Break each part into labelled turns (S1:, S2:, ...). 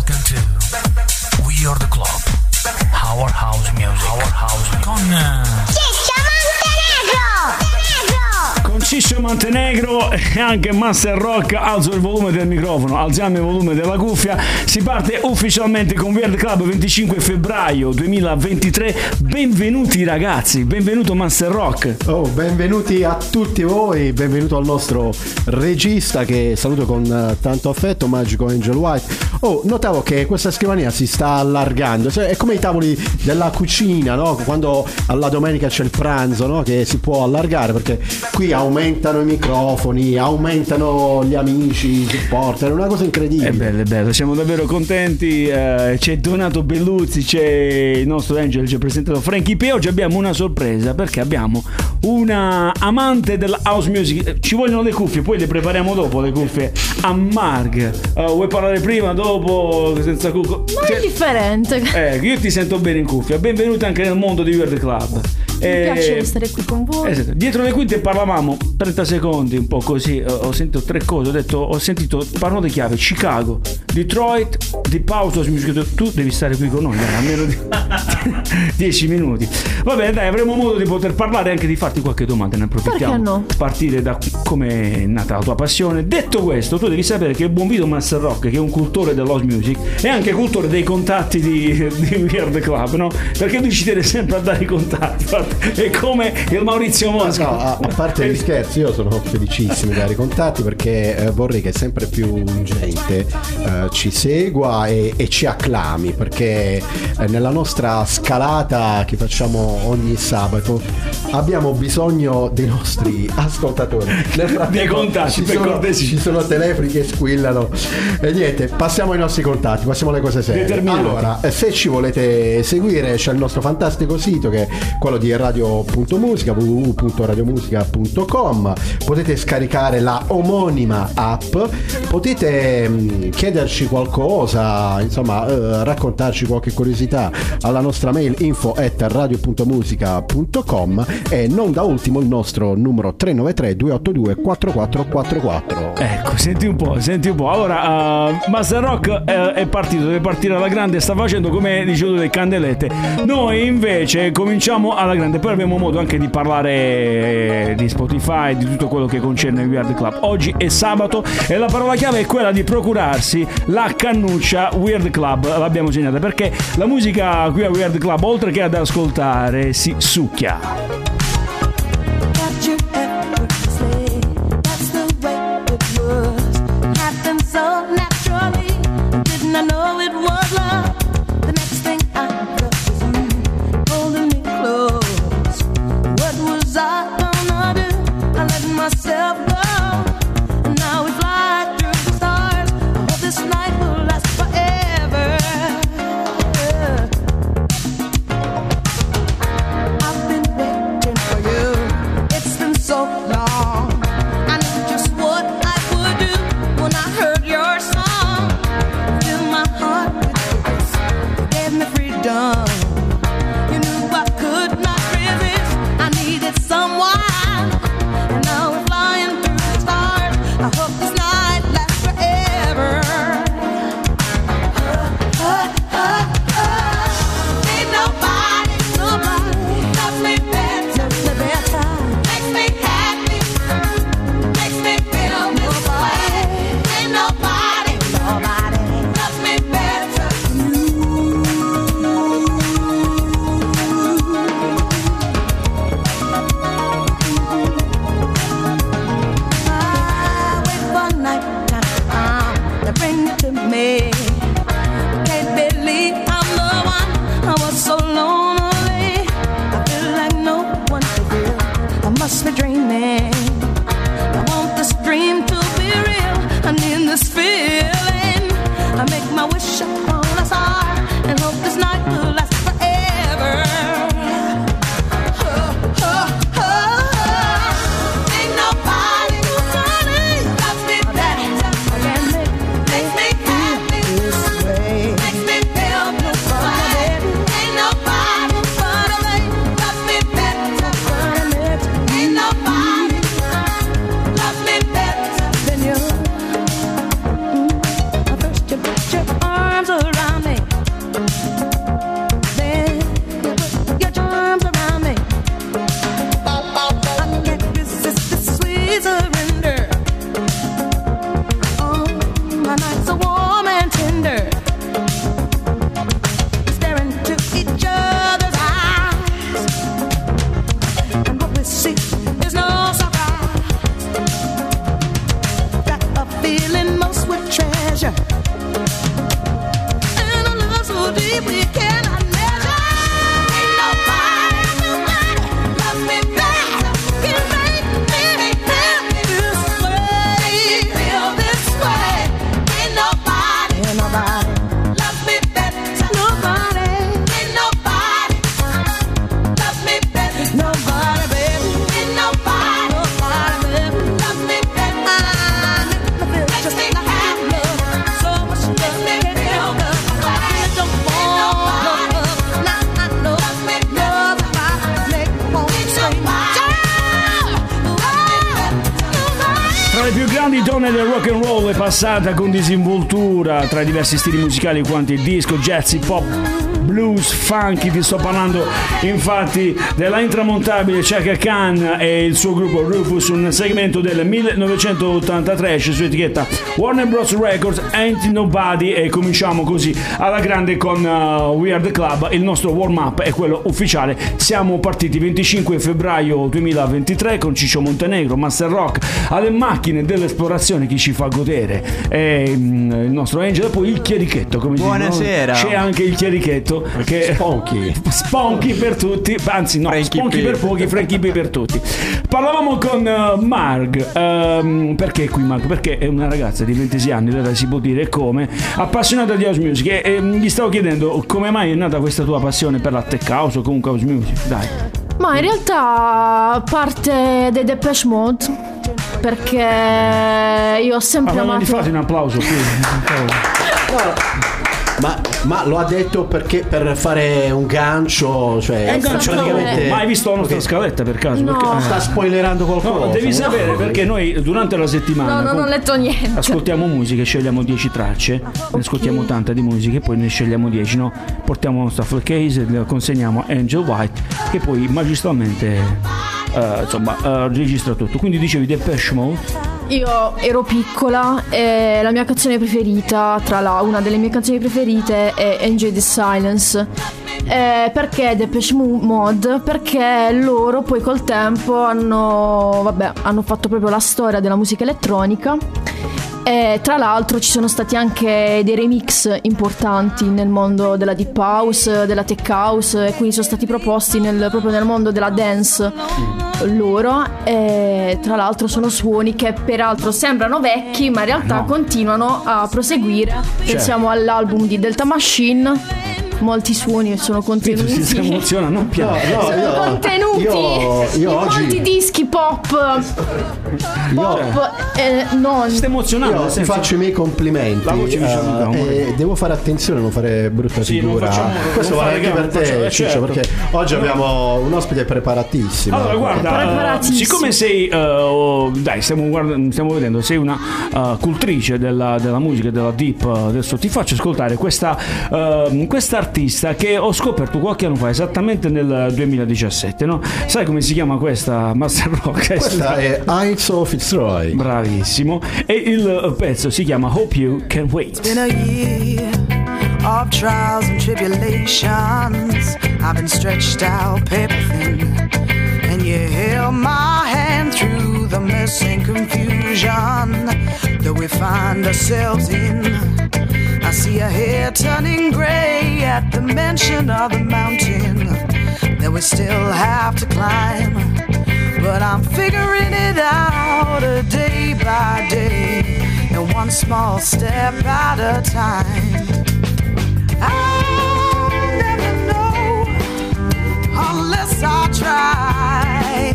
S1: Welcome to We Are the Club. Our House Music. Our House con uh,
S2: Con Ciccio Montenegro e anche Master Rock alzo il volume del microfono, alziamo il volume della cuffia. Si parte ufficialmente con Weird Club 25 febbraio 2023. Benvenuti ragazzi, benvenuto Master Rock.
S3: Oh, benvenuti a tutti voi, benvenuto al nostro regista che saluto con eh, tanto affetto, Magico Angel White. Oh, notavo che questa scrivania si sta allargando, cioè, è come i tavoli della cucina, no? Quando alla domenica c'è il pranzo, no? Che si può allargare perché qui aumentano i microfoni, aumentano gli amici, i supporter, è una cosa incredibile.
S2: È bello, è bello, siamo davvero contenti. eh, c'è Donato Belluzzi, c'è il nostro Angel, ci ha presentato Frankie P. Oggi abbiamo una sorpresa perché abbiamo una amante della house music. Ci vogliono le cuffie, poi le prepariamo dopo le cuffie. A Marg, Eh, vuoi parlare prima, dopo, senza cucco?
S4: Ma è differente.
S2: Eh, io ti sento bene in cuffia. Benvenuta anche nel mondo di Weird Club.
S4: Mi piace stare qui con voi.
S2: Esatto. Dietro le quinte parlavamo 30 secondi, un po' così. Ho ho sentito tre cose. Ho detto, ho sentito parole chiave: Chicago, Detroit. House Music. Ho detto, Tu devi stare qui con noi, dai, almeno di 10 minuti. Va bene, dai, avremo modo di poter parlare e anche di farti qualche domanda. Ne approfittiamo.
S4: Perché no?
S2: Partire da come è nata la tua passione. Detto questo, tu devi sapere che il buon Vito Master Rock, che è un cultore dell'house music, è anche cultore dei contatti di, di Weird Club, no? Perché lui ci tiene sempre a dare i contatti. È come il Maurizio Mosca.
S3: No, a, a parte gli scherzi, io sono felicissimo di dare i contatti perché eh, vorrei che sempre più gente eh, ci segua e, e ci acclami perché eh, nella nostra scalata che facciamo ogni sabato abbiamo bisogno dei nostri ascoltatori.
S2: Dei contatti,
S3: ci
S2: per
S3: sono,
S2: cortesia.
S3: ci sono telefoni che squillano e niente, passiamo ai nostri contatti, passiamo alle cose serie. Allora, eh, se ci volete seguire c'è il nostro fantastico sito che è quello di radio.musica www.radiomusica.com potete scaricare la omonima app potete mh, chiederci qualcosa insomma eh, raccontarci qualche curiosità alla nostra mail info at radio.musica.com e non da ultimo il nostro numero 393 282 4444
S2: Ecco, senti un po', senti un po'. Allora, uh, Master Rock eh, è partito, deve partire alla grande, sta facendo come dicevo le candelette. Noi invece cominciamo alla grande, poi avremo modo anche di parlare eh, di Spotify, di tutto quello che concerne il Weird Club. Oggi è sabato e la parola chiave è quella di procurarsi la cannuccia Weird Club, l'abbiamo segnata, perché la musica qui a Weird Club, oltre che ad ascoltare, si succhia.
S5: I know it was love? le più grandi donne del rock and
S2: roll è passata con disinvoltura tra diversi stili musicali quanti disco, jazz, hip hop blues, funky. Ti sto parlando infatti della intramontabile Chaka Khan e il suo gruppo Rufus, un segmento del 1983 esce su etichetta Warner Bros. Records, Ain't Nobody e cominciamo così alla grande con uh, We Are The Club, il nostro warm up è quello ufficiale. Siamo partiti 25 febbraio 2023 con Ciccio Montenegro, Master Rock, alle macchine dell'esplorazione chi ci fa godere è mm, il nostro Angel e poi il chierichetto come?
S5: Buonasera.
S2: c'è anche il chierichetto che
S3: Sponky.
S2: Sponky per tutti, anzi no,
S5: Frankie
S2: Sponky
S5: P.
S2: per pochi, Frankie P per tutti. Parlavamo con uh, Marg, ehm, perché qui Marg? Perché è una ragazza di 26 anni, allora si può dire come, appassionata di house music e, e gli stavo chiedendo come mai è nata questa tua passione per la tech house o comunque house music, dai.
S4: Ma in realtà parte dei Depeche Mode perché io ho sempre
S2: Ma non gli
S4: amato
S2: fate un applauso qui.
S3: Ma, ma lo ha detto perché per fare un gancio, cioè
S4: È gancio
S3: praticamente
S2: Ma hai visto la nostra scaletta per caso?
S4: No.
S2: Perché-
S3: sta spoilerando
S2: No,
S3: qualcosa.
S2: devi
S3: no?
S2: sapere perché noi durante la settimana
S4: No, no, non ho letto niente.
S2: ascoltiamo musica, scegliamo 10 tracce, ne ascoltiamo tanta di musica e poi ne scegliamo 10, no? Portiamo la nostra full case, la consegniamo a Angel White che poi magistralmente eh, insomma eh, registra tutto. Quindi dicevi Depeche Mode.
S4: Io ero piccola e la mia canzone preferita, tra la, una delle mie canzoni preferite è Enjoy the Silence. Eh, perché Depeche Mo- Mode? Perché loro poi col tempo hanno, vabbè, hanno fatto proprio la storia della musica elettronica. E tra l'altro ci sono stati anche dei remix importanti nel mondo della deep house, della tech house e quindi sono stati proposti nel- proprio nel mondo della dance loro. E tra l'altro sono suoni che peraltro sembrano vecchi ma in realtà
S2: No.
S4: continuano a proseguire. Pensiamo all'album di Delta Machine molti suoni sono
S2: Pietro
S4: contenuti
S2: si emoziona, non
S3: No,
S2: piano.
S3: no,
S4: sono
S3: io,
S4: contenuti
S3: io, io
S4: in molti
S3: oggi
S4: dischi pop
S3: io,
S4: pop eh, non
S2: Si sta emozionando.
S3: io ti
S2: senso-
S3: faccio i miei complimenti.
S2: La voce mi
S3: eh, e devo fare attenzione a non fare brutta
S2: Sì,
S3: figura.
S2: facciamo-
S3: Questo vale anche per te,
S2: facciamo-
S3: Ciccio,
S2: certo.
S3: perché oggi abbiamo un ospite preparatissimo.
S2: Allora, guarda,
S4: Preparatissimo.
S2: eh, siccome sei, eh, oh, dai, stiamo, guarda- stiamo vedendo, sei una eh, cultrice della, della musica, e della deep, eh, adesso ti faccio ascoltare questa eh, questa artista che ho scoperto qualche anno fa, esattamente nel 2017, no? Sai come si chiama questa Master Rock?
S3: Questa è Heights of Fitzroy.
S2: Bravissimo. E il pezzo si chiama Hope You Can Wait.
S6: been a year of trials and tribulations. I've been stretched out paper thin, and you held my hand through the mess and confusion that we find ourselves in. I see a hair turning gray at the mention of the mountain that we still have to climb. But I'm figuring it out a day by day and one small step at a time. I'll never know unless I try.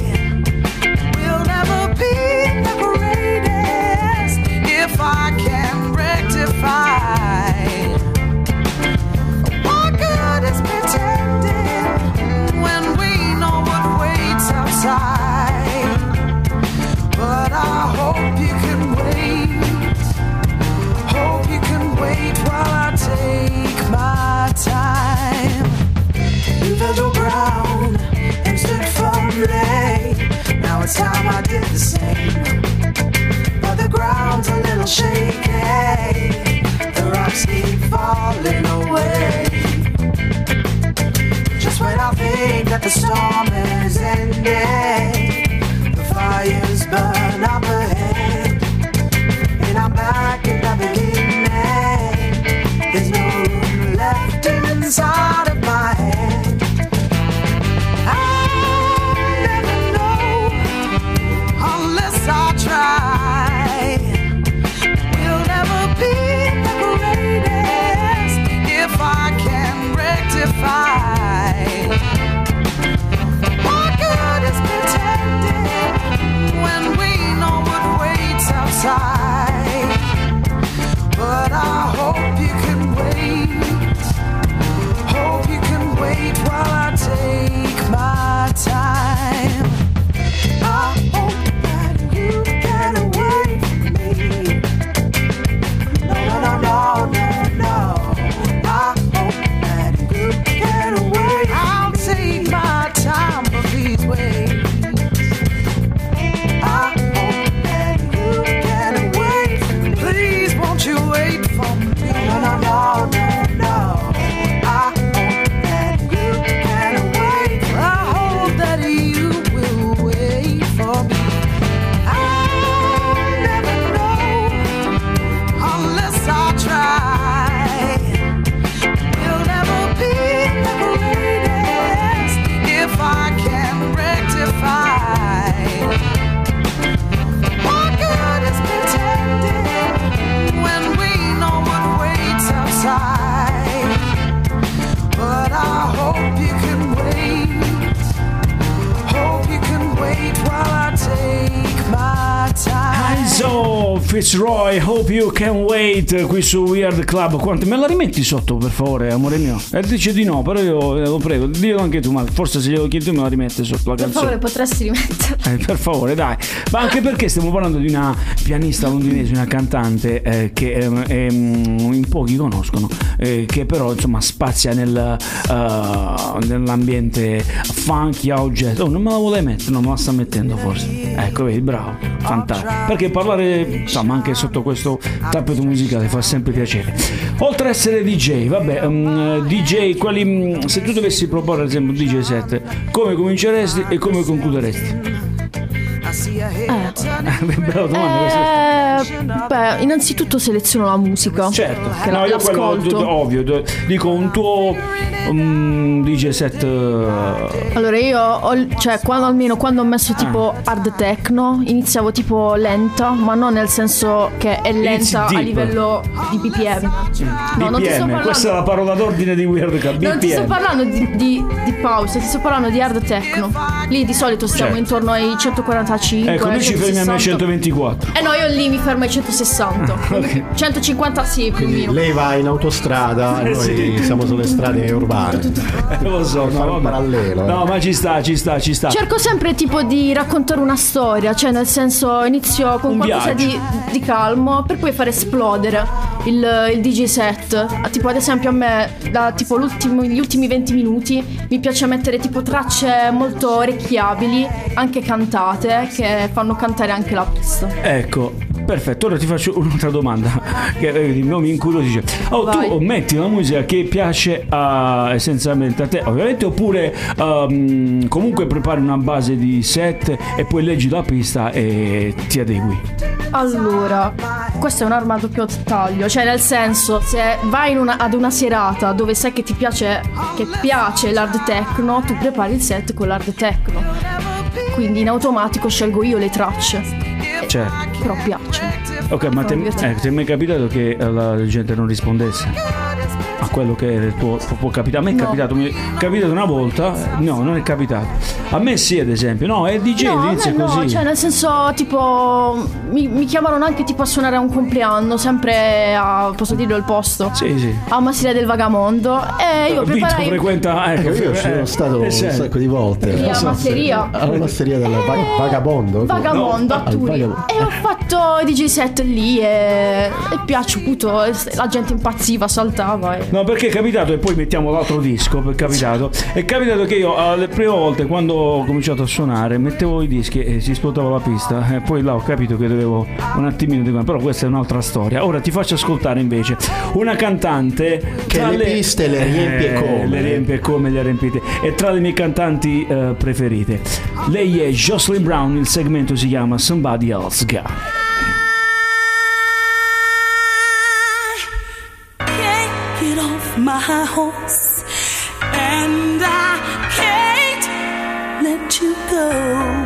S6: We'll never be the greatest if I can rectify. But I hope you can wait. Hope you can wait while I take my time. And stood. Now it's time I did the same. But the ground's a little shaky. The rocks keep falling away. The storm is ending, try.
S2: Fitzroy, Hope You Can Wait qui su Weird Club. Quanto me la rimetti sotto per favore, amore mio? E dice di no, però io eh, lo prego, dillo anche tu, ma forse se glielo chiedi tu me la rimetti sotto la
S4: Per
S2: canzone.
S4: favore, potresti rimetterla.
S2: Eh, per favore, dai. Ma anche perché stiamo parlando di una pianista londinese, una cantante eh, che ehm, in pochi conoscono, eh, che però insomma spazia nel, eh, nell'ambiente funky house jazz. Oh, non me la vuole mettere, non me la sta mettendo forse. Ecco, vedi, bravo, fantastico. Perché parlare, insomma, anche sotto questo tappeto musicale fa sempre piacere. Oltre a essere DJ, vabbè, ehm, DJ, quali, mm, se tu dovessi proporre ad esempio un DJ set, come cominceresti e come concluderesti? Bella domanda.
S4: Eh, beh, innanzitutto seleziono la musica.
S2: Certo,
S4: Che
S2: no,
S4: la-
S2: io quello
S4: l'ascolto.
S2: d- ovvio, d- dico un tuo um, DJ set eh,
S4: Allora io ho- cioè quando almeno quando ho messo tipo
S2: Ah.
S4: hard techno iniziavo tipo lenta ma non nel senso che è lenta a livello di BPM no non ti sto
S2: BPM,
S4: parlando
S2: questa è la parola d'ordine di Weird Club,
S4: non ti sto
S2: BPM.
S4: parlando di, di, di pause, ti sto parlando di hard techno. Lì di solito stiamo
S2: Certo.
S4: intorno ai 145.
S2: Ecco, noi ci fermiamo ai 124.
S4: Eh no, io lì mi fermo ai 160.
S2: Ok.
S4: 150 sì, più o
S3: Quindi
S4: meno.
S3: lei va in autostrada,
S2: Eh,
S3: noi
S2: sì.
S3: siamo sulle strade urbane.
S2: Eh, lo so, no, vabbè.
S3: parallelo, eh.
S2: No, ma ci sta, ci sta, ci sta.
S4: Cerco sempre tipo di raccontare una storia, cioè nel senso inizio con
S2: Un
S4: qualcosa
S2: viaggio.
S4: di, di calmo per poi far esplodere il, il DJ set. Ah, Tipo ad esempio a me da tipo l'ultimo- gli ultimi 20 minuti mi piace mettere tipo tracce molto orecchiabili, anche cantate, che fanno cantare anche la pista.
S2: Ecco, perfetto. Ora ti faccio un'altra domanda che eh, mi incuriosisce. Oh,
S4: Vai.
S2: tu metti la musica che piace a- essenzialmente a te, ovviamente, oppure ehm, comunque prepari una base di set e poi leggi la pista e ti adegui.
S4: Allora, questo è un'arma a doppio taglio, cioè nel senso, se vai una- ad una serata dove sai che ti piace, che piace l'hard techno, tu prepari il set con l'hard techno. Quindi in automatico scelgo io le tracce,
S2: Certo.
S4: però piacciono.
S2: Ok, ma te, eh, ti è mai capitato che eh, la gente non rispondesse a quello che era il tuo può, può capitare? A me è
S4: No.
S2: capitato, mi è capitato una volta, eh, no, non è capitato. A me sì, ad esempio, no, è DJ
S4: No, a
S2: all'inizio
S4: me
S2: è così.
S4: no, cioè nel senso tipo mi, mi chiamano anche tipo a suonare a un compleanno, sempre a, posso dirlo il posto?
S2: Sì, sì.
S4: A Massia del Vagamondo e io
S2: Vito
S4: preparai
S2: frequenta, ecco,
S3: io
S2: eh,
S3: sono stato
S2: eh,
S3: un
S2: sì.
S3: sacco di volte.
S4: Lì a Masseria.
S3: Alla masseria del va- vagabondo.
S4: Vagamondo
S3: No,
S4: a Turi
S3: Vagabondo.
S4: e ho fatto i DJ set lì e è piaciuto e la gente impazziva saltava e...
S2: No, perché è capitato, e poi mettiamo l'altro disco, è capitato. È capitato che io alle prime volte, quando ho cominciato a suonare, mettevo i dischi e si esplodeva la pista. E poi là ho capito che dovevo un attimino di però questa è un'altra storia. Ora ti faccio ascoltare invece una cantante
S3: Che
S2: tra
S3: le piste le riempie come.
S2: Le riempie come le riempite. È tra le mie cantanti eh, preferite. Lei è Jocelyn Brown, il segmento si chiama Somebody Else Guy.
S5: my horse, go.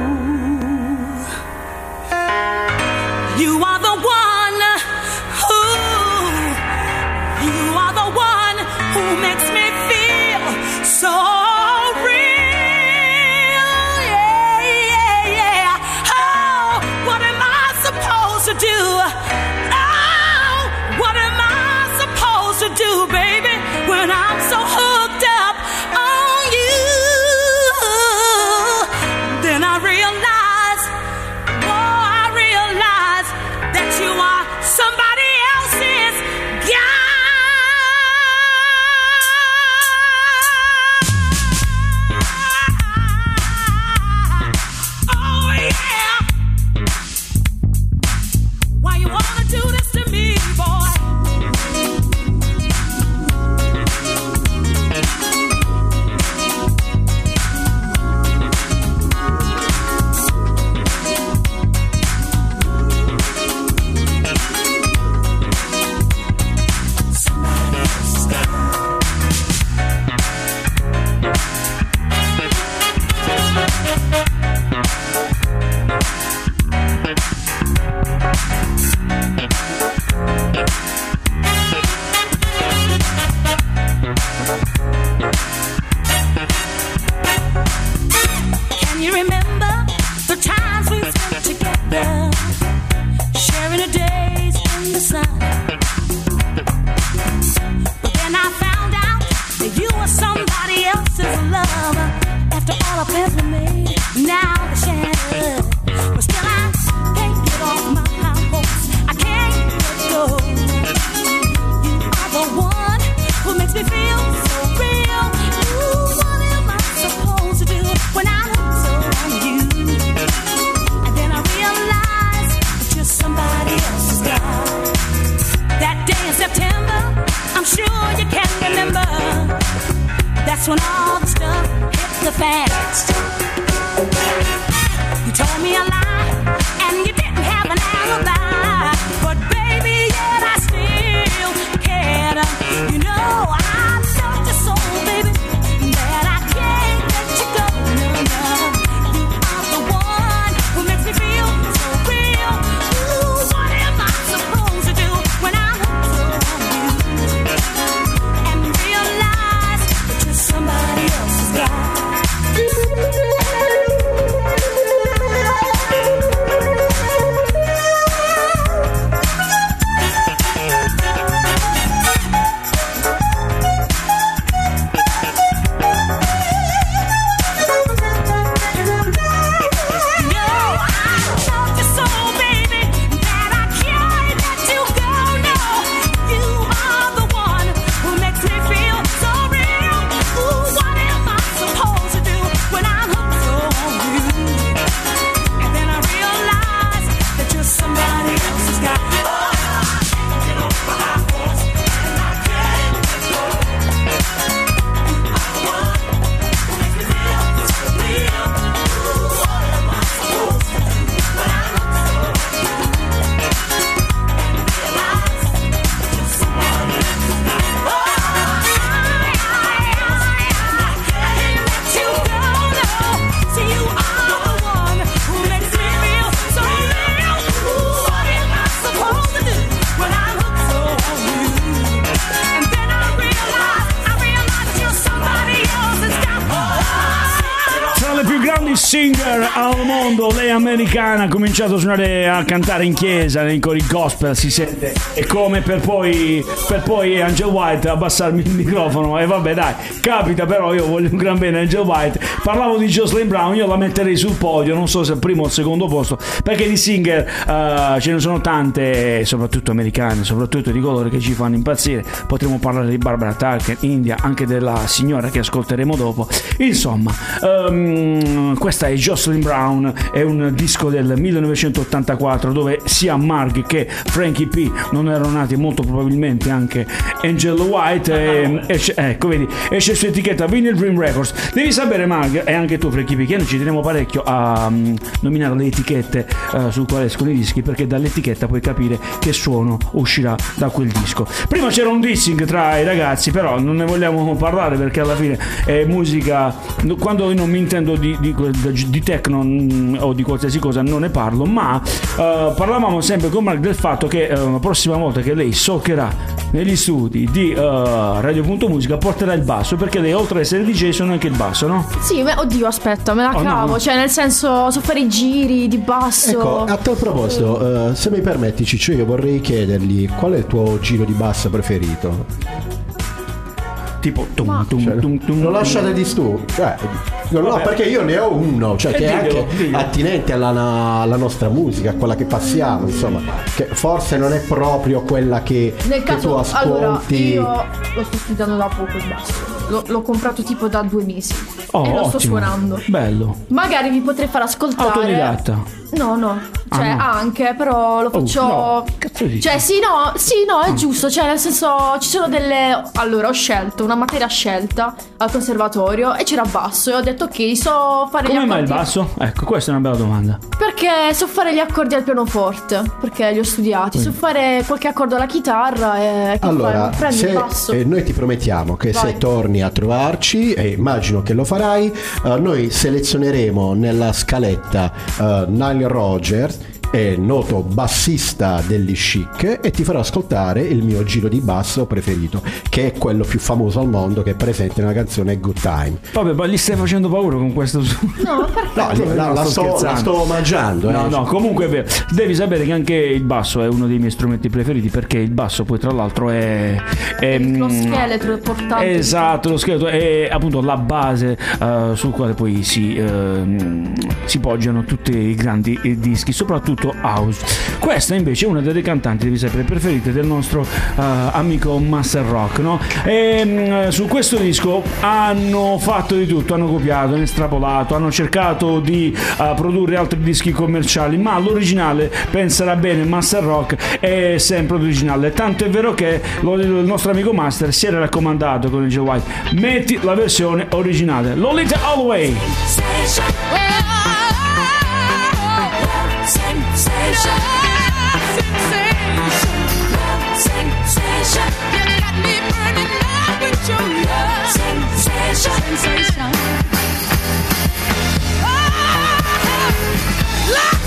S2: Americana, ha cominciato a suonare a cantare in chiesa, nei cori gospel, si sente. E come per poi, per poi Angel White abbassarmi il microfono. E vabbè, dai, capita, però io voglio un gran bene Angel White. Parlavo di Jocelyn Brown, io la metterei sul podio, non so se al primo o al secondo posto, perché di singer eh, ce ne sono tante, soprattutto americane, soprattutto di colore che ci fanno impazzire. Potremmo parlare di Barbara Tucker, India, anche della signora che ascolteremo dopo. Insomma, ehm, questa è Jocelyn Brown, è un disco del 1984 dove sia Mark che Frankie P non erano nati, molto probabilmente anche Angelo White. E, e ecco, vedi, esce su etichetta Vinyl Dream Records. Devi sapere, Mark, e anche tu, Frankie P, che noi ci teniamo parecchio a mm, nominare le etichette eh, su quale escono i dischi, perché dall'etichetta puoi capire che suono uscirà da quel disco. Prima c'era un dissing tra i ragazzi, però non ne vogliamo parlare perché alla fine è musica. Quando io non mi intendo di, di, di techno mm, o di qualsiasi cosa non ne parlo, ma eh, parlavamo sempre con Mark del fatto che eh, la prossima volta che lei soccherà negli studi di eh, Radio.musica porterà il basso perché lei oltre ad essere DJ sono anche il basso, no?
S4: Sì, ma- oddio, aspetta, me la
S2: Oh,
S4: cavo.
S2: no.
S4: Cioè, nel senso, so fare i giri di basso.
S3: Ecco, a tal proposito, eh, se mi permetti, Ciccio, io vorrei chiedergli qual è il tuo giro di basso preferito?
S2: Tipo tum,
S4: Ma-
S2: tum,
S3: Cioè,
S2: tum, tum,
S3: lo lasciate di stu? Cioè, no, no, perché io ne ho uno, cioè
S2: Eh,
S3: che è anche attinente alla, alla nostra musica, a quella che passiamo, insomma, che forse non è proprio quella che,
S4: Nel
S3: che tu
S4: caso,
S3: ascolti.
S4: allora, io lo sto studiando da poco il basso. L'ho, l'ho comprato tipo da due mesi.
S2: Oh,
S4: e lo sto
S2: ottimo.
S4: suonando.
S2: Bello.
S4: Magari vi potrei far ascoltare.
S2: Autodidatta.
S4: No, no. Cioè,
S2: Ah, no.
S4: anche, però lo faccio.
S2: no. Cazzo dici?
S4: Cioè, sì, no, sì, no, è giusto. Cioè, nel senso, ci sono delle. Allora, ho scelto una materia scelta al conservatorio e c'era basso. E ho detto, ok, so fare
S2: Come
S4: gli
S2: mai il
S4: accordi.
S2: basso? Ecco, questa è una bella domanda.
S4: Perché so fare gli accordi al pianoforte. Perché li ho studiati. So fare qualche accordo alla chitarra e. Che
S3: Allora,
S4: fai? Prendi
S3: se,
S4: il basso.
S3: eh, noi ti promettiamo che se
S4: Vai.
S3: torni a trovarci, e immagino che lo farai, eh, noi selezioneremo nella scaletta eh, Nile Rogers, è noto bassista degli chic, e ti farò ascoltare il mio giro di basso preferito, che è quello più famoso al mondo, che è presente nella canzone Good Time.
S2: Vabbè, ma gli stai facendo paura con questo.
S4: No, perché?
S3: No, la,
S2: No,
S3: la
S2: sto
S3: la
S2: scherzando.
S3: sto omaggiando.
S2: No,
S3: eh.
S2: no, comunque è vero. Devi sapere che anche il basso è uno dei miei strumenti preferiti perché il basso poi tra l'altro è... è
S4: Lo
S2: mm,
S4: scheletro portante.
S2: Esatto, lo scheletro è appunto la base eh, sul quale poi si, ehm, si poggiano tutti i grandi eh, dischi, soprattutto soprattutto house. Questa invece è una delle cantanti, devi sapere, preferite del nostro uh, amico Master Rock, no? E mh, su questo disco hanno fatto di tutto, hanno copiato, hanno estrapolato, hanno cercato di uh, produrre altri dischi commerciali, ma l'originale, penserà bene, Master Rock è sempre originale. Tanto è vero che lo, il nostro amico Master si era raccomandato con il Joe White, metti la versione originale, Lolita
S5: All Way. Sensation. You got me burning up with your love. Sensation. Oh, love.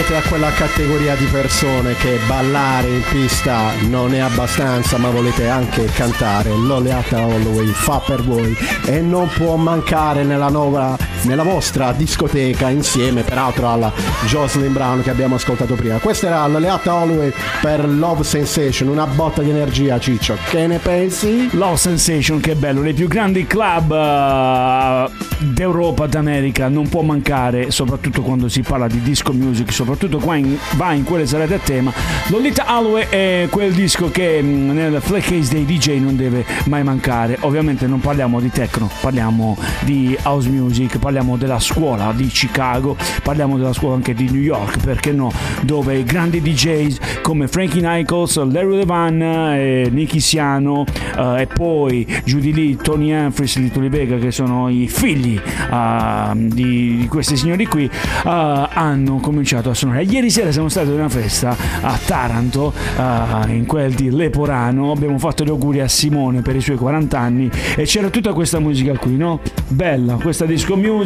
S3: Appartenete a quella categoria di persone che ballare in pista non è abbastanza, ma volete anche cantare, Loliata Holloway fa per voi e non può mancare nella, nuova, nella vostra discoteca insieme peraltro alla Jocelyn Brown che abbiamo ascoltato prima. Questa era Loliata Holloway per Love Sensation, una botta di energia Ciccio. Che ne pensi?
S2: Love Sensation, che bello, nei più grandi club eh, d'Europa, d'America, non può mancare, soprattutto quando si parla di disco music, soprattutto qua in, va in quelle serate a tema. Lolita Holloway è quel disco che mh, nel flag case dei DJ non deve mai mancare. Ovviamente non parliamo di techno, parliamo di house music, parliamo della scuola di Chicago, parliamo della scuola anche di New York, perché no? Dove grandi DJs come Frankie Nichols, Larry Levan, eh, Nicky Siano eh, e poi Judy Lee, Tony Humphries, Little Vega che sono i figli eh, di, di questi signori qui eh, hanno cominciato a suonare. Ieri sera siamo stati ad una festa a Taranto, eh, in quel di Leporano, abbiamo fatto gli auguri a Simone per i suoi 40 anni e c'era tutta questa musica qui, no? Bella, questa disco music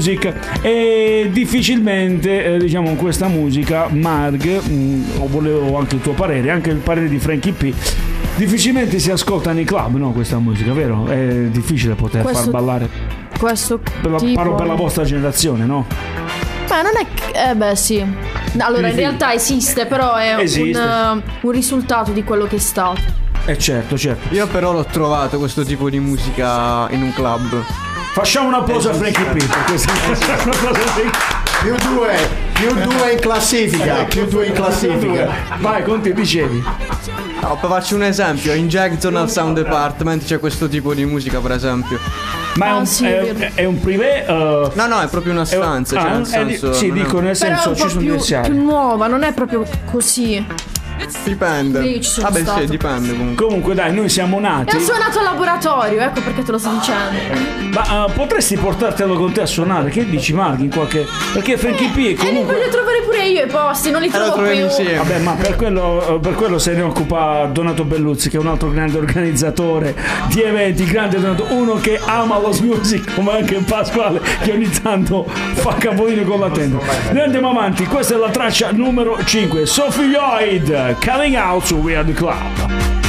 S2: e difficilmente eh, diciamo questa musica, Marg, mh, volevo anche il tuo parere, anche il parere di Frankie P. Difficilmente si ascolta nei club, no? Questa musica, vero? È difficile poter
S4: Questo
S2: far ballare.
S4: Questo
S2: Per la-
S4: tipo...
S2: parlo per la vostra generazione, no?
S4: Beh, non è che... Eh beh, sì. Allora, in realtà esiste, però è
S2: Esiste.
S4: Un, eh, un risultato di quello che è stato.
S2: Eh certo, certo.
S7: Io però l'ho trovato questo tipo di musica in un club.
S2: Facciamo un applauso a Frankie P per questa un applauso a Frankie-
S3: Più due, più due in classifica, più due in classifica.
S2: Vai, Conti, dicevi.
S7: No, per farci un esempio, in Jacksonville Sound Department c'è questo tipo di musica, per esempio.
S2: Ma è
S4: Ah,
S2: un,
S4: sì,
S2: è,
S4: è
S2: un privé? eh,
S7: No, no, è proprio una
S2: è un-
S7: stanza,
S2: ah,
S7: cioè nel
S2: è di-
S7: senso...
S2: sì,
S7: è-
S2: dico nel senso ci sono
S4: più, più nuova, non è proprio così.
S7: Dipende.
S4: Ci sono
S7: Vabbè,
S4: stato.
S7: sì, dipende comunque.
S2: Comunque dai, noi siamo
S4: E
S2: nati.
S4: ho suonato al laboratorio, ecco perché te lo sto dicendo.
S2: Ma eh, potresti portartelo con te a suonare? Che dici, Mark? In qualche. Perché Frankie P è
S4: E li
S2: comunque.
S4: voglio trovare pure io i posti, non li
S7: Eh,
S4: trovo più.
S7: insieme.
S2: Vabbè, ma per quello, per quello se ne occupa Donato Belluzzi, che è un altro grande organizzatore di eventi, grande Donato, uno che ama lo music, come anche Pasquale, che ogni tanto fa capolino con la tenda. Noi andiamo avanti, questa è la traccia numero 5, Sophie Lloyd, Coming Out su We Are The Club.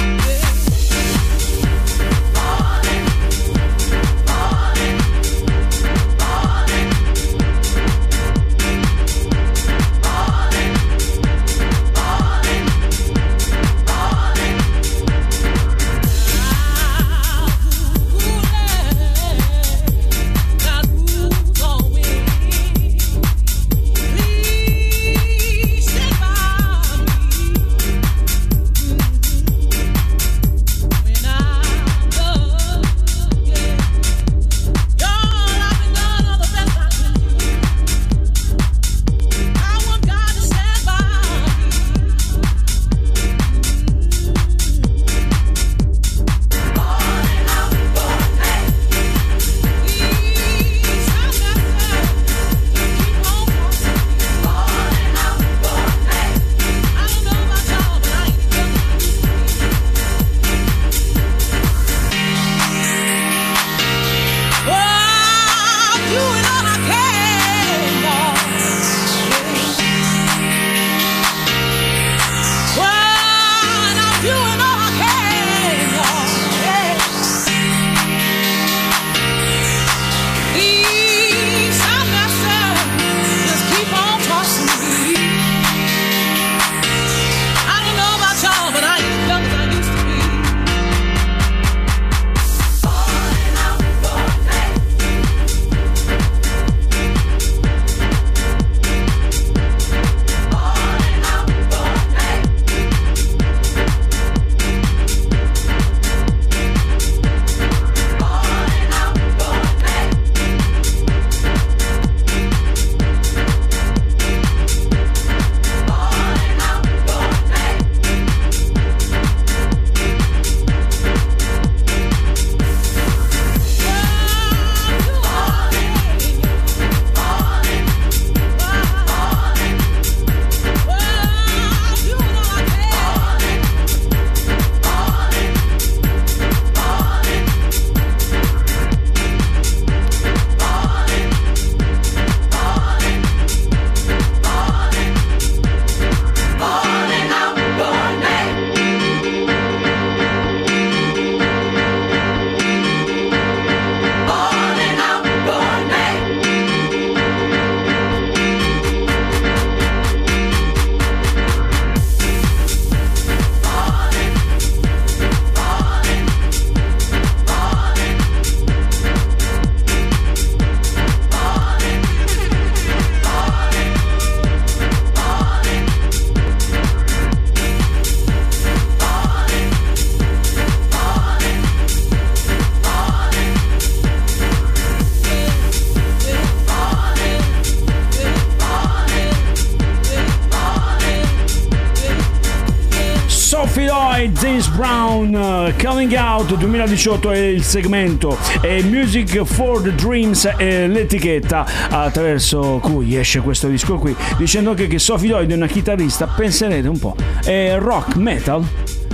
S2: Lloyd, James Brown, uh, Coming Out 2018 è il segmento e Music for the Dreams è l'etichetta attraverso cui esce questo disco qui dicendo anche che Sophie Lloyd è una chitarrista penserete un po' è rock metal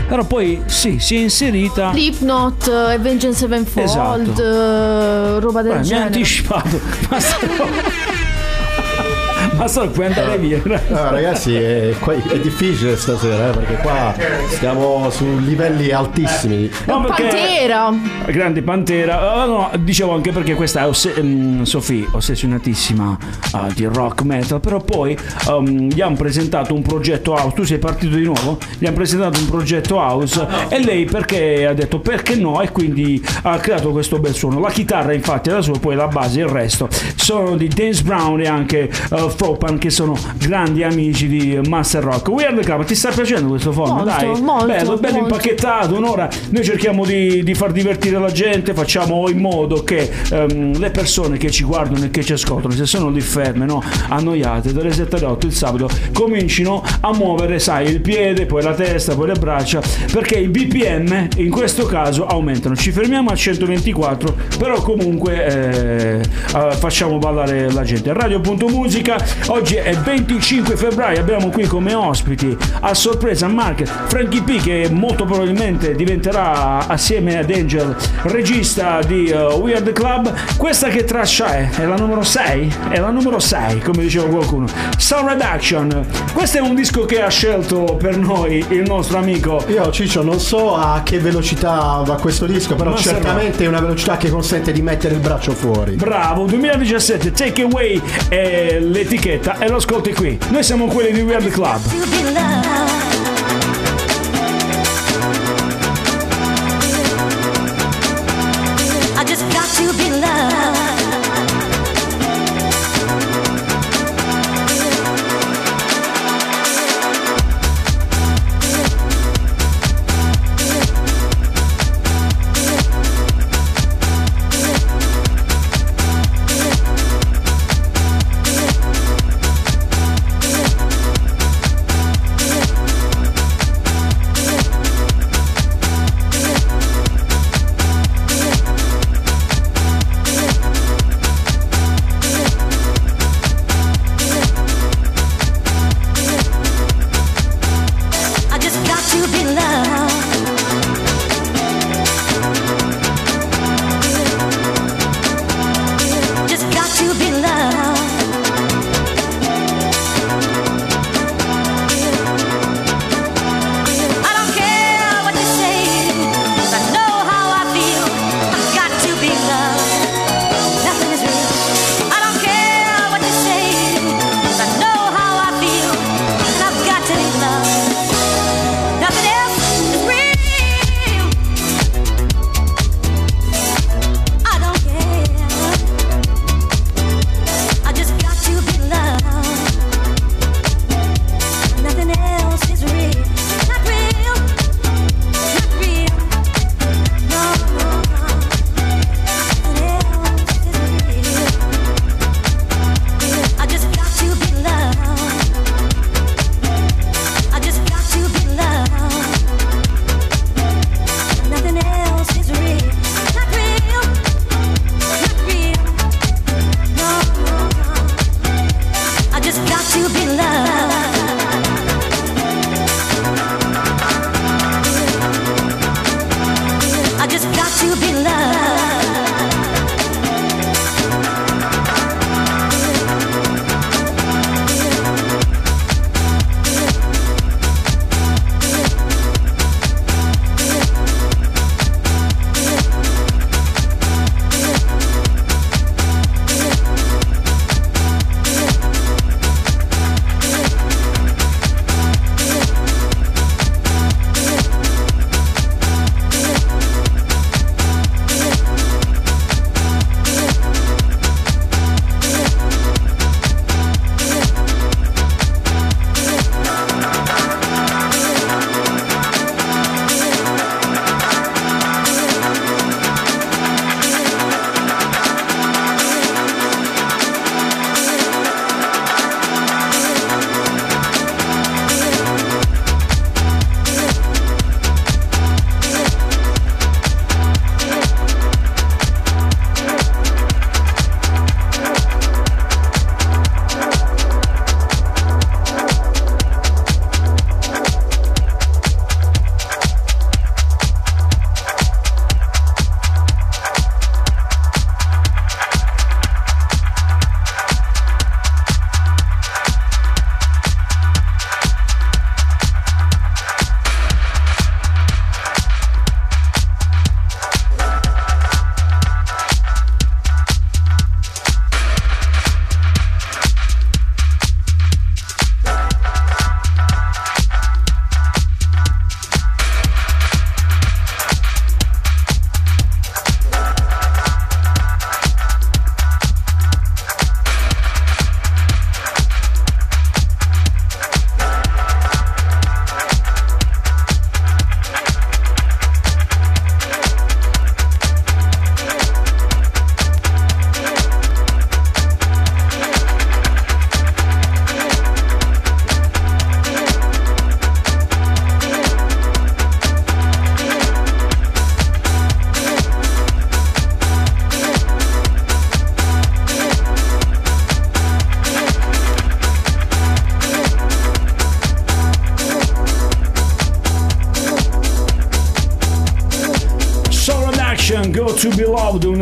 S2: però poi sì si è inserita
S4: Slipknot, eh, Avenged Sevenfold,
S2: Esatto.
S4: eh, roba del
S2: Guarda, mi ha
S4: genere.
S2: anticipato ma sto puoi andare via.
S3: Ah, ragazzi, è, è difficile stasera eh, perché qua stiamo su livelli altissimi.
S2: No, perché-
S4: Pantera.
S2: Grande Pantera, Ah, no, dicevo anche perché questa è osse- mm, Sofì, ossessionatissima ah, di rock metal, però poi um, gli hanno presentato un progetto house, tu sei partito di nuovo, gli hanno presentato un progetto house e lei perché ha detto perché no? E quindi ha creato questo bel suono. La chitarra infatti è la sua, poi la base, il resto. Sono di Dance Brown e anche uh, Fropan che sono grandi amici di Master Rock. Weird Club, ti sta piacendo questo format?
S4: Molto,
S2: Dai,
S4: molto,
S2: bello, bello
S4: molto.
S2: impacchettato. Un'ora noi cerchiamo di, di far divertire la gente, facciamo in modo che ehm, le persone che ci guardano e che ci ascoltano, se sono lì ferme, no, annoiate, dalle 7 alle 8 il sabato, comincino a muovere, sai, il piede, poi la testa, poi le braccia, perché i BPM in questo caso aumentano. Ci fermiamo a 124, però comunque eh, eh, facciamo ballare la gente. Radio.musica, oggi è 25 febbraio, abbiamo qui come ospiti a sorpresa Mark Frankie P che molto probabilmente diventerà assieme ad Angel regista di uh, Weird Club. Questa che traccia è? È la numero 6? È la numero 6, come diceva qualcuno. Sound Reduction. Questo è un disco che ha scelto per noi il nostro amico
S3: Io Ciccio non so a che velocità va questo disco, però
S2: Ma
S3: certamente è una velocità che consente di mettere il braccio fuori.
S2: Bravo, 2017, Take Away è l'etichetta e lo ascolti qui. Noi siamo quelli di Weird Club.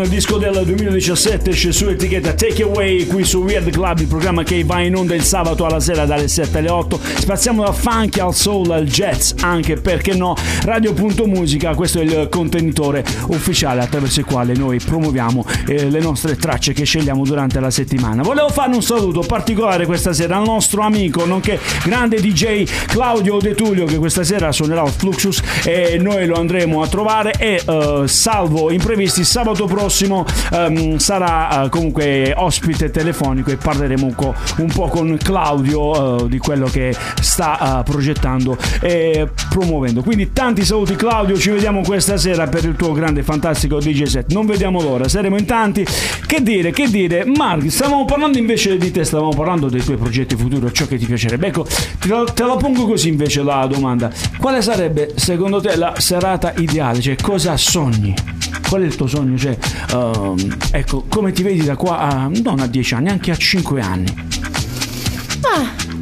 S2: Un disco del 2017 esce su etichetta Take Away qui su Weird Club, il programma che va in onda il sabato alla sera dalle 7 alle 8. Spaziamo da funky al soul al jazz, anche perché no, Radio.musica, questo è il contenitore ufficiale attraverso il quale noi promuoviamo eh, le nostre tracce che scegliamo durante la settimana. Volevo fare un saluto particolare questa sera al nostro amico, nonché grande DJ Claudio De Tullio che questa sera suonerà al Fluxus e noi lo andremo a trovare e eh, salvo imprevisti sabato prossimo ehm, sarà eh, comunque ospite telefonico e parleremo un, co- un po' con Claudio eh, di quello che sta eh, progettando e promuovendo. Quindi tanti saluti Claudio, ci vediamo questa sera per il tuo grande fantastico DJ set. Non vediamo l'ora, saremo in tanti. Che dire, che dire, Mark, stavamo parlando invece di te, stavamo parlando dei tuoi progetti futuri, ciò che ti piacerebbe. Ecco, te la, te la pongo così invece la domanda. Quale sarebbe secondo te la serata ideale? Cioè, cosa sogni? Qual è il tuo sogno? Cioè, ehm, ecco, come ti vedi da qua a non a 10 anni, anche a 5 anni?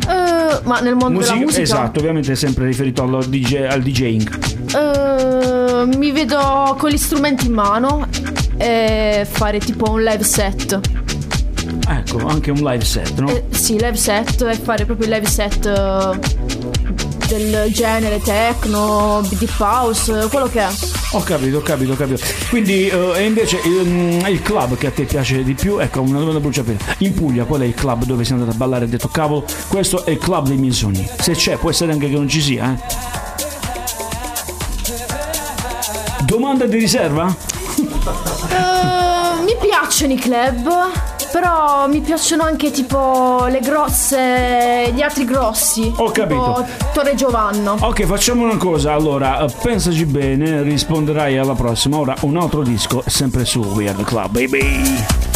S4: Eh, ma nel mondo della musica
S2: esatto, ovviamente sempre riferito al, DJ, al DJing.
S4: eh, mi vedo con gli strumenti in mano e fare tipo un live set.
S2: Ecco, anche un live set, no?
S4: Eh, sì, live set e fare proprio il live set eh, del genere techno, deep house, quello che è.
S2: Ho capito, ho capito, ho capito. Quindi, e invece ehm, il club che a te piace di più, ecco una domanda a bruciapelo. In Puglia, qual è il club dove sei andato a ballare e hai detto cavolo, questo è il club dei miei sogni? Se c'è, può essere anche che non ci sia, eh? Domanda di riserva?
S4: Eh, mi piacciono i club, però mi piacciono anche tipo le grosse, gli altri grossi.
S2: Ho capito.
S4: Torre Giovanna.
S2: Ok, facciamo una cosa. Allora, eh, pensaci bene, risponderai alla prossima. Ora un altro disco, sempre su Weird Club, baby.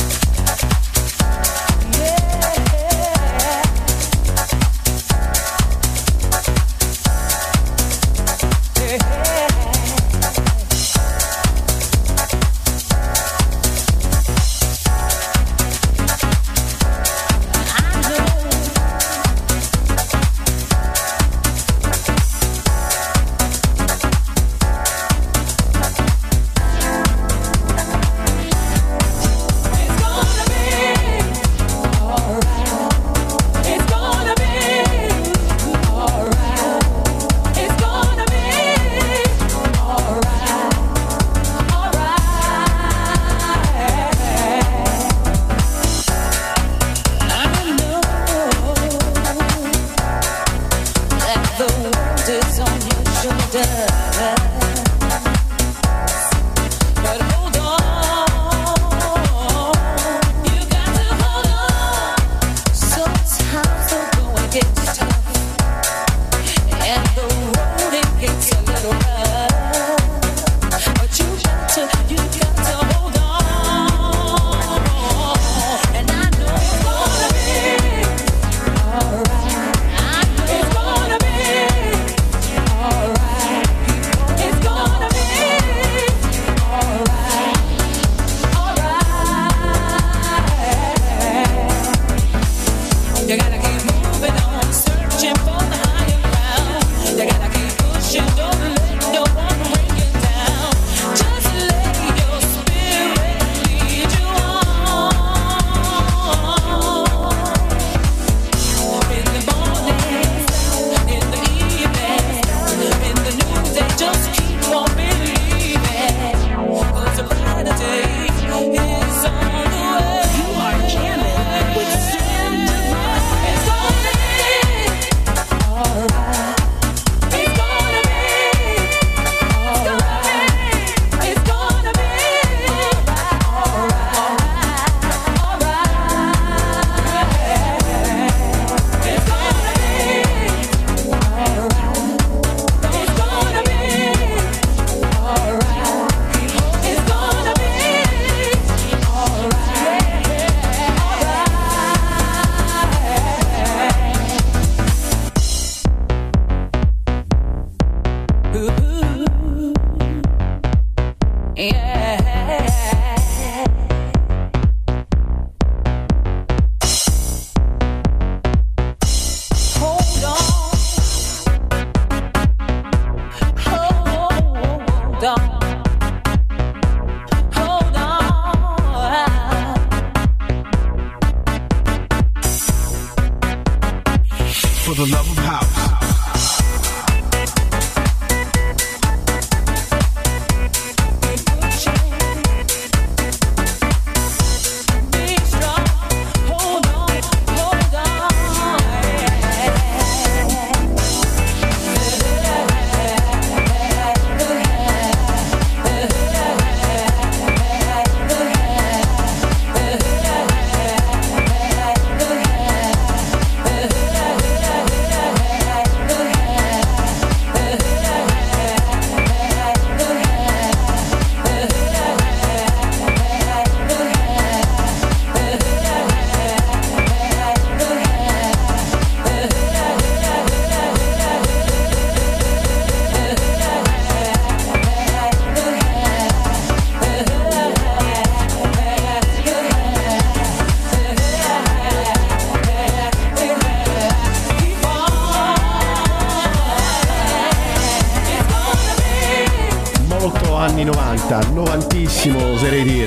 S3: at
S2: 88.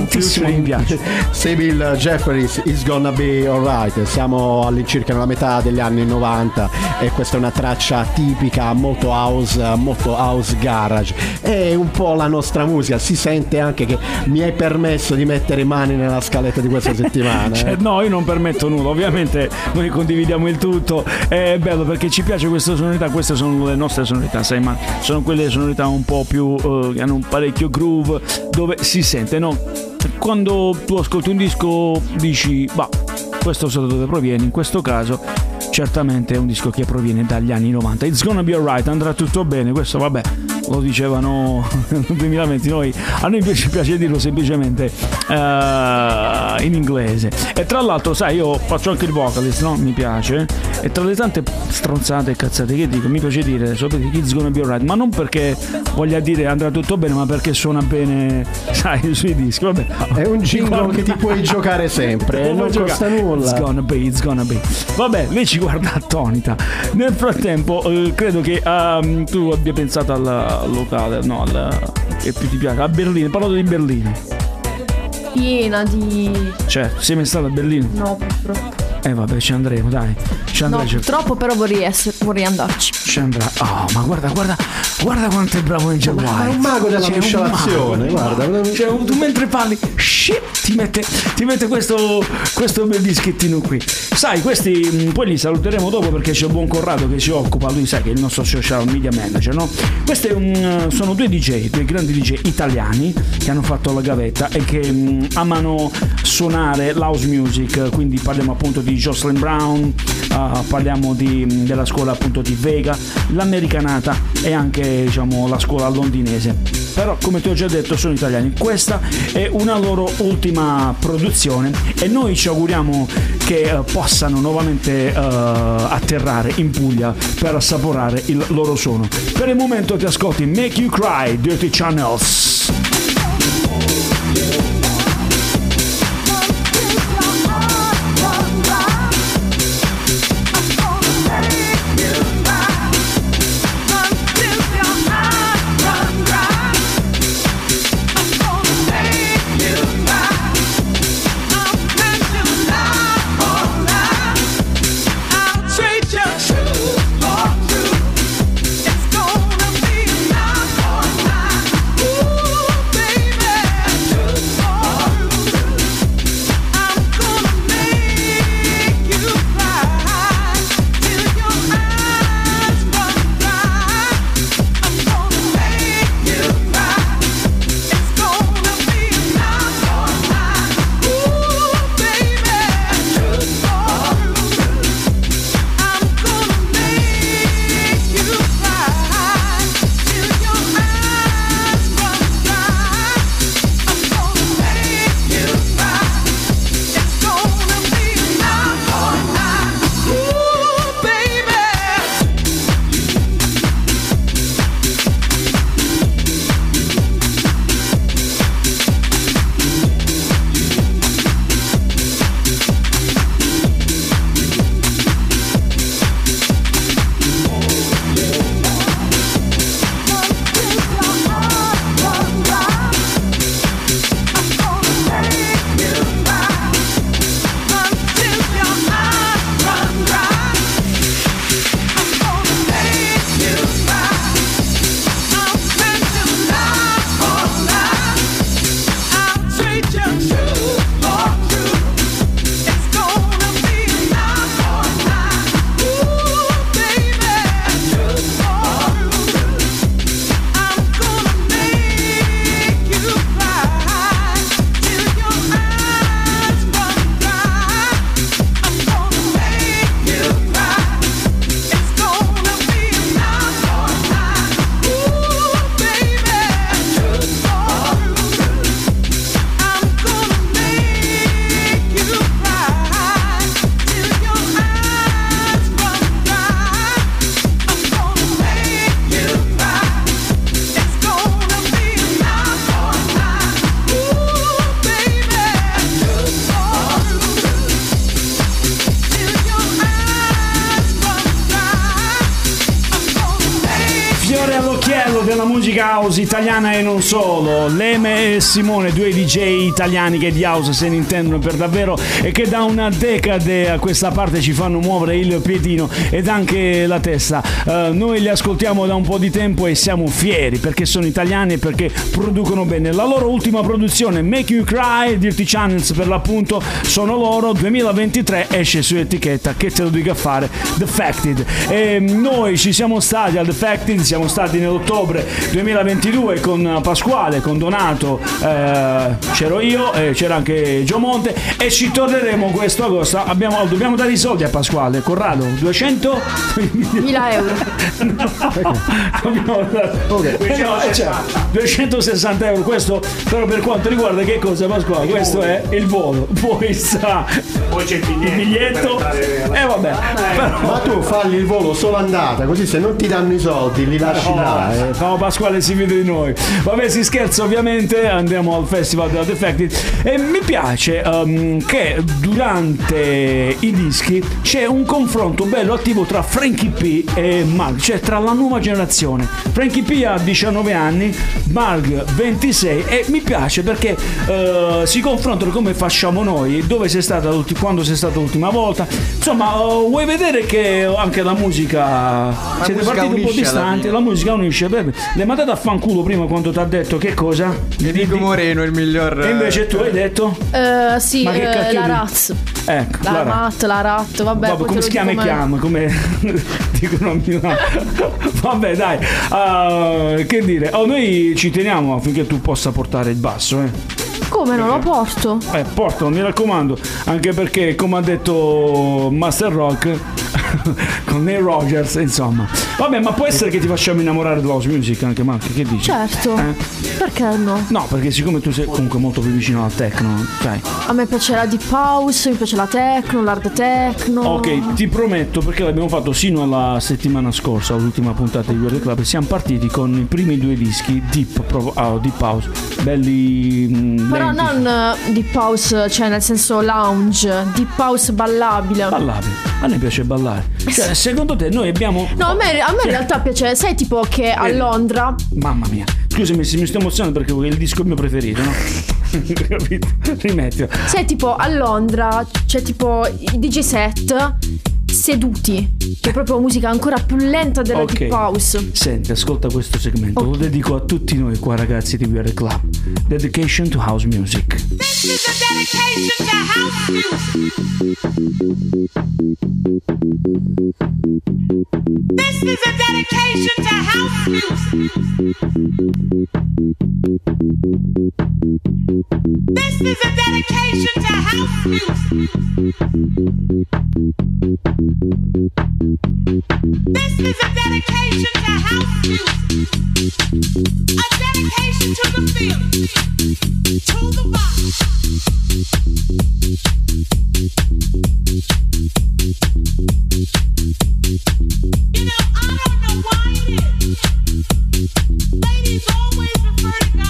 S3: tantissimo
S2: mi piace.
S3: Sibyl Jeffries is gonna be alright. Siamo all'incirca nella metà degli anni 90 e questa è una traccia tipica, molto house, molto house garage. È un po' la nostra musica, si sente anche che mi hai permesso di mettere mani nella scaletta di questa settimana. Eh.
S2: cioè,
S3: eh.
S2: No, io non permetto nulla, ovviamente noi condividiamo il tutto. È bello perché ci piace questa sonorità, queste sono le nostre sonorità, sai, ma sono quelle sonorità un po' più eh, che hanno un parecchio groove dove si sente, no? Quando tu ascolti un disco dici, bah, questo so da dove proviene, in questo caso certamente è un disco che proviene dagli anni 90. It's gonna be alright, andrà tutto bene, questo vabbè, lo dicevano nel 2020, noi, a noi invece piace dirlo semplicemente eh, in inglese. E tra l'altro, sai, io faccio anche il vocalist, no? Mi piace. E tra le tante stronzate e cazzate che dico, mi piace dire sapete, It's gonna be alright, ma non perché voglia dire andrà tutto bene, ma perché suona bene, sai, sui dischi. Vabbè.
S3: È un jingle che ti puoi giocare sempre,
S2: lo
S3: non costa
S2: giocare.
S3: nulla.
S2: It's gonna be, it's gonna be. Vabbè, lei ci guarda attonita. Nel frattempo, eh, credo che ehm, tu abbia pensato al, al locale, no, al, che più ti piace, a Berlino. Hai parlato di Berlino.
S4: Piena di.
S2: Cioè, sei mai stato a Berlino?
S4: No, purtroppo.
S2: Eh vabbè, ci andremo, dai. Ci
S4: No,
S2: andremo. ci-
S4: purtroppo però vorrei, essere, vorrei andarci.
S2: ci andrà. Oh, ma guarda, guarda, guarda quanto è bravo Angel White.
S3: Ma è un mago della miscelazione, guarda.
S2: Cioè, tu mentre parli, shit, ti mette, ti mette questo, questo bel dischettino qui. Sai, questi mh, poi li saluteremo dopo perché c'è il buon Corrado che si occupa, lui sai che è il nostro social media manager, no? Questi uh, sono due DJ, due grandi DJ italiani che hanno fatto la gavetta e che mh, amano suonare l'house music, quindi parliamo appunto di Jocelyn Brown, uh, parliamo di, della scuola appunto di Vega, l'americanata e anche diciamo la scuola londinese. Però come ti ho già detto sono italiani, questa è una loro ultima produzione e noi ci auguriamo che eh, possano nuovamente eh, atterrare in Puglia per assaporare il loro suono. Per il momento ti ascolti Make You Cry, Dirty Channels. Simone, due DJ italiani che di house se ne intendono per davvero e che da una decade a questa parte ci fanno muovere il piedino ed anche la testa. Eh, noi li ascoltiamo da un po' di tempo e siamo fieri perché sono italiani e perché producono bene. La loro ultima produzione, Make You Cry, Dirty Channels per l'appunto, sono loro. 2023 esce su etichetta, che te lo dica fare, Defected. E noi ci siamo stati al Defected, siamo stati nell'ottobre 2022 con Pasquale, con Donato, eh, c'ero io, eh, c'era anche Gio Monte e ci torneremo questo agosto. Abbiamo- dobbiamo dare i soldi a Pasquale, Corrado, 200?
S4: 1000 euro.
S2: Abbiamo dato-
S3: Ok.
S2: 260, 260 euro questo però per quanto riguarda che cosa Pasquale questo è il volo poi sta
S8: Poi c'è il
S2: il
S8: biglietto.
S2: e vabbè però
S3: Ma tu falli il volo solo andata, così se non ti danno i soldi li lasci là. eh.
S2: No, Pasquale si vede di noi. Vabbè, si scherza ovviamente, andiamo al Festival della Defected e mi piace ehm, che durante i dischi c'è un confronto bello attivo tra Frankie P e Mark, cioè tra la nuova generazione. Frankie P ha 19 anni, Mark 26 e mi piace perché eh, si confrontano come facciamo noi, dove sei stata quando sei stata l'ultima volta. Insomma, eh, vuoi vedere che anche la musica siete
S7: musica
S2: partiti un po' distanti, la musica unisce. Beh, l'hai mandato a fanculo prima quando ti ha detto che cosa?
S7: Dico Moreno, il miglior.
S2: E invece tu hai detto?
S4: Eh, sì,
S2: Ma che
S4: eh,
S2: cacchio
S4: la Raz.
S2: Ecco,
S4: La
S2: Lara.
S4: Rat, la Rat, vabbè.
S2: Vabbè, come si chiama e chiama? Come dicono Milano. Vabbè, dai. Ah, che dire? Oh, noi ci teniamo affinché tu possa portare il basso, eh.
S4: Come non lo porto?
S2: Eh, portalo, mi raccomando, anche perché come ha detto Master Rock con Neil Rogers, insomma. Vabbè, ma può essere che ti facciamo innamorare dell'house music anche Marco, che dici?
S4: Certo.
S2: Eh?
S4: Perché no?
S2: No, perché siccome tu sei comunque molto più vicino al techno, sai.
S4: A me piace la deep house, mi piace la techno, l'hard techno.
S2: Ok, ti prometto, perché l'abbiamo fatto sino alla settimana scorsa, l'ultima puntata di World Club, e siamo partiti con i primi due dischi Deep, proprio- ah, deep House, belli mm,
S4: Però
S2: lenti.
S4: non eh, deep house, cioè nel senso lounge, deep house ballabile.
S2: Ballabili. A me piace ballare. Cioè, secondo te noi abbiamo...
S4: No, a me, a me in realtà piace, sai tipo che a
S2: Vedi?
S4: Londra
S2: Mamma mia. Scusami se mi sto emozionando perché è il disco mio preferito, no? Capito? Rimettilo.
S4: Sai, tipo a Londra c'è tipo i DJ set seduti, che è proprio musica ancora più lenta della
S2: Ok.
S4: deep house.
S2: Senti, ascolta questo segmento. Lo dedico a tutti noi qua ragazzi di The Club. Dedication to House Music.
S5: This is a dedication to house music. This is a dedication to house music. This is a dedication to house music. This is a dedication to house music. A dedication to the feeling, to the. You know, I don't know why it is. Ladies always refer to guys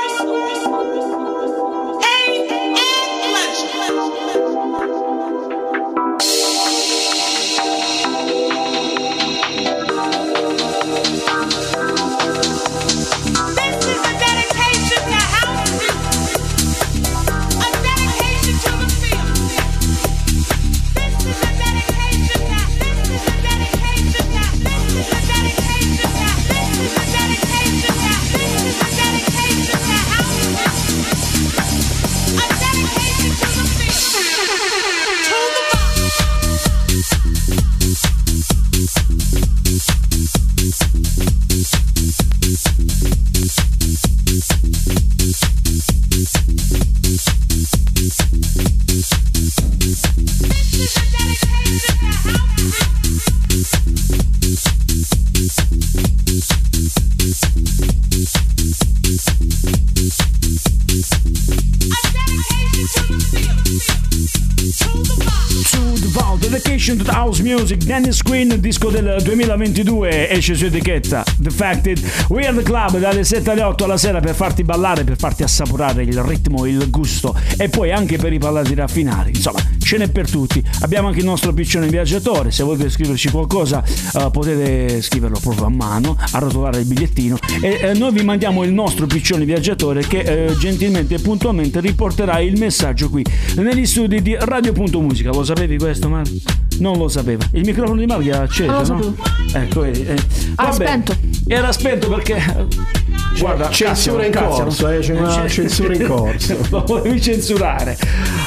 S2: Dennis Queen, disco del 2022, esce su etichetta The Facted. Weird Club dalle 7 alle 8 alla sera per farti ballare, per farti assaporare il ritmo, il gusto e poi anche per i pallati raffinati. Insomma, ce n'è per tutti. Abbiamo anche il nostro piccione viaggiatore, se volete scriverci qualcosa eh, potete scriverlo proprio a mano, arrotolare il bigliettino e eh, noi vi mandiamo il nostro piccione viaggiatore che eh, gentilmente e puntualmente riporterà il messaggio qui negli studi di Radio.musica. Lo sapevi questo, Mario? Non lo sapeva. Il microfono di Mario era acceso, no? Ecco, vedi. eh.
S4: Ah, spento.
S2: Era spento perché... Guarda,
S3: censura in
S2: cazzo,
S3: corso, eh, c'è una censura in corso.
S2: Lo volevi censurare.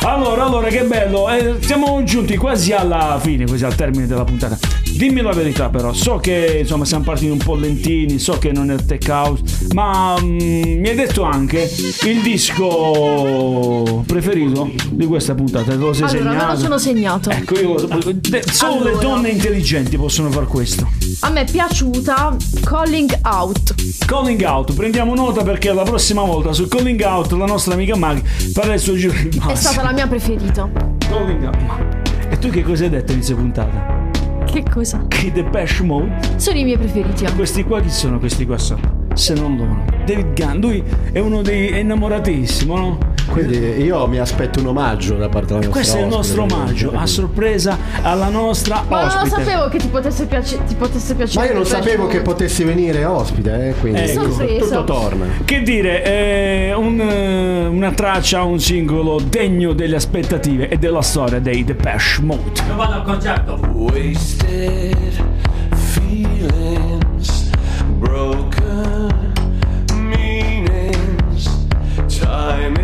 S2: Allora, allora, che bello. eh, siamo giunti quasi alla fine, quasi al termine della puntata. Dimmi la verità, però. So che insomma siamo partiti un po' lentini. So che non è il tech house. Ma mm, mi hai detto anche il disco preferito di questa puntata. Te lo sei
S4: Allora, me
S2: segnato?
S4: lo sono segnato.
S2: Ecco, io de- solo le
S4: Allora.
S2: donne intelligenti possono fare questo.
S4: A me è piaciuta Calling Out.
S2: Calling out, prendiamo nota perché la prossima volta su Calling out la nostra amica Mag farà il suo giro di
S4: È
S2: base.
S4: stata la mia preferita.
S2: Calling out. E tu che cosa hai detto inizio puntata?
S4: Che cosa?
S2: Che Depeche Mode?
S4: Sono i miei preferiti.
S2: Questi qua chi sono questi qua sotto? Se non loro. David Gunn, lui è uno dei è innamoratissimo, no?
S3: Quindi io mi aspetto un omaggio da parte della nostra
S2: Questo è il nostro omaggio a sorpresa alla nostra
S4: Ma non lo
S2: ospite.
S4: sapevo che ti potesse, piace- ti potesse piacere.
S3: Ma io non sapevo che potessi venire ospite, eh, quindi
S2: Eh,
S4: sorpresa.
S3: tutto torna.
S2: Che dire, eh, un, eh, una traccia, un singolo degno delle aspettative e della storia dei Depeche Mode.
S8: Wasted feelings, broken meanings. Time is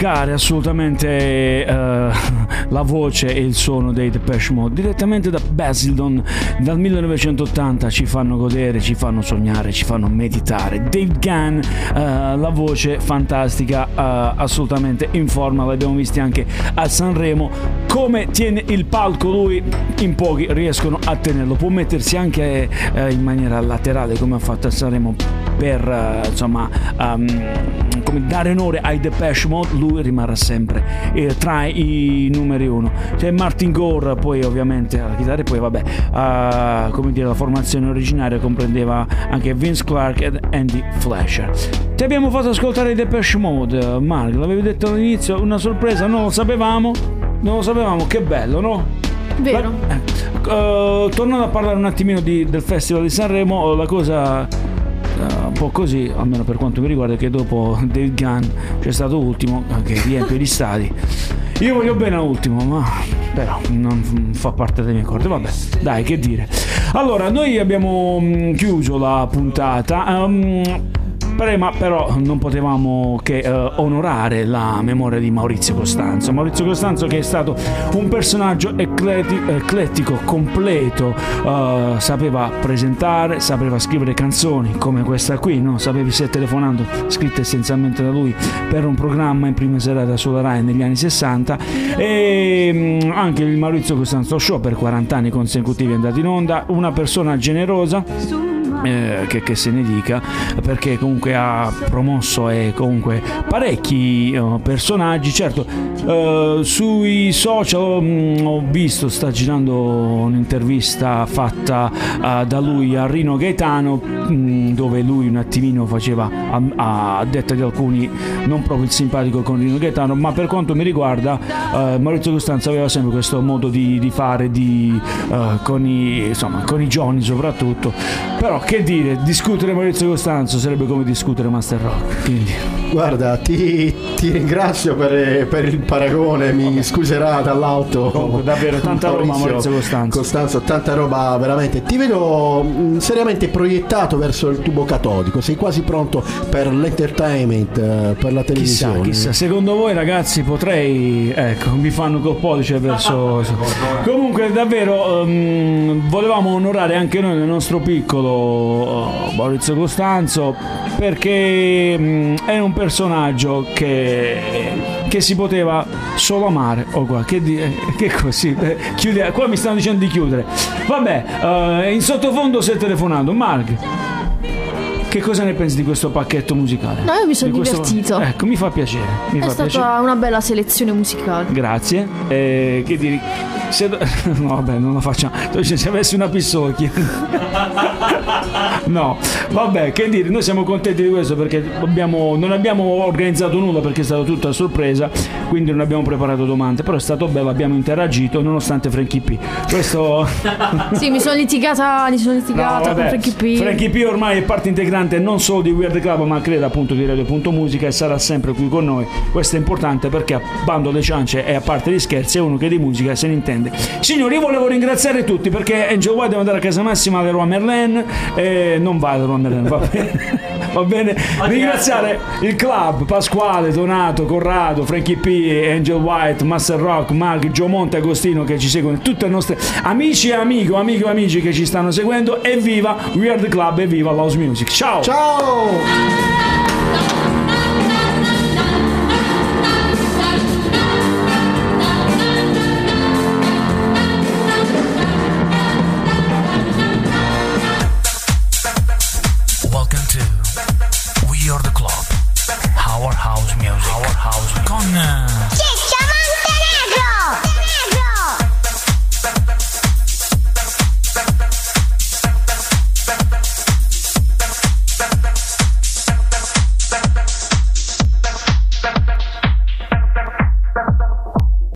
S2: sporcare assolutamente eh, la voce e il suono dei Depeche Mode direttamente da Basildon dal 1980 ci fanno godere, ci fanno sognare, ci fanno meditare. Dave Gunn, eh, la voce fantastica, eh, assolutamente in forma, l'abbiamo visto anche a Sanremo. Come tiene il palco lui, in pochi riescono a tenerlo. Può mettersi anche eh, in maniera laterale come ha fatto a Sanremo per eh, insomma ehm, come dare onore ai Depeche Mode lui rimarrà sempre eh, tra i numeri uno. C'è Martin Gore poi ovviamente alla chitarra e poi vabbè eh, come dire la formazione originaria comprendeva anche Vince Clark ed Andy Flasher ti abbiamo fatto ascoltare i Depeche Mode. Mark l'avevi detto all'inizio una sorpresa non lo sapevamo non lo sapevamo che bello no?
S4: Vero.
S2: Eh, tornando a parlare un attimino di- del Festival di Sanremo, la cosa eh, un po' così, almeno per quanto mi riguarda, che dopo David Gunn c'è stato ultimo eh, che riempie gli stadi. Io voglio bene a ultimo, ma però non fa parte delle mie corde. Vabbè, dai, che dire. Allora, noi abbiamo mm, chiuso la puntata. ehm, Prima però non potevamo che eh, onorare la memoria di Maurizio Costanzo. Maurizio Costanzo che è stato un personaggio ecleti- eclettico, completo, eh, sapeva presentare, sapeva scrivere canzoni come questa qui, no? sapevi se telefonando, scritte essenzialmente da lui per un programma in prima serata sulla Rai negli anni 60 e mm, anche il Maurizio Costanzo Show per 40 anni consecutivi è andato in onda, una persona generosa eh, che, che se ne dica perché comunque ha promosso e comunque parecchi eh, personaggi. Certo eh, sui social mm, ho visto sta girando un'intervista fatta eh, da lui a Rino Gaetano mm, dove lui un attimino faceva a, a detta di alcuni non proprio il simpatico con Rino Gaetano ma per quanto mi riguarda eh, Maurizio Costanzo aveva sempre questo modo di, di fare di, eh, con, i, insomma, con i giovani soprattutto. Però che dire, discutere Maurizio Costanzo sarebbe come discutere Master Rock. Quindi,
S3: Guarda, ti, ti ringrazio per, per il paragone, mi scuserà dall'alto.
S2: Comunque, davvero, tanta roba, Maurizio Costanzo.
S3: Costanzo, tanta roba veramente. Ti vedo mh, seriamente proiettato verso il tubo catodico, sei quasi pronto per l'entertainment, eh, per la
S2: chissà,
S3: televisione.
S2: chissà, secondo voi ragazzi potrei, ecco, mi fanno col pollice verso... Comunque davvero ehm, volevamo onorare anche noi nel nostro piccolo Maurizio Costanzo perché mh, è un personaggio che, che si poteva solo amare. Oh, qua, che, di- eh, che così, eh, chiude- qua mi stanno dicendo di chiudere. Vabbè, eh, in sottofondo stai telefonando. Mark, che cosa ne pensi di questo pacchetto musicale?
S4: No, io mi sono
S2: Di questo-
S4: divertito.
S2: Ecco, mi fa piacere. Mi
S4: È
S2: fa
S4: stata
S2: piacere.
S4: una bella selezione musicale.
S2: Grazie. Eh, che dire? Se no, vabbè, non la facciamo. Cioè, Se avessi una pistocchia. no, vabbè, che dire, noi siamo contenti di questo perché abbiamo- non abbiamo organizzato nulla perché è stata tutta a sorpresa, quindi non abbiamo preparato domande, però è stato bello, abbiamo interagito nonostante Frankie P. Questo
S4: Sì, mi sono litigata, mi sono litigata
S2: No,
S4: con. Frankie P.
S2: Frankie P ormai è parte integrante non solo di Weird Club ma credo appunto di Radio.musica e sarà sempre qui con noi. Questo è importante perché a bando le ciance e a parte gli scherzi è uno che di musica se ne intende. Signori, io volevo ringraziare tutti perché Angel White deve andare a casa massima Leroy Merlin e non va Leroy Merlin, va bene. Va bene, ringraziare il club, Pasquale, Donato, Corrado, Frankie P, Angel White, Master Rock, Mark, Gio Monte, Agostino che ci seguono, tutti i nostri amici e amico, amico e amici che ci stanno seguendo. Evviva Weird Club, evviva House Music. Ciao!
S3: Ciao!
S1: Welcome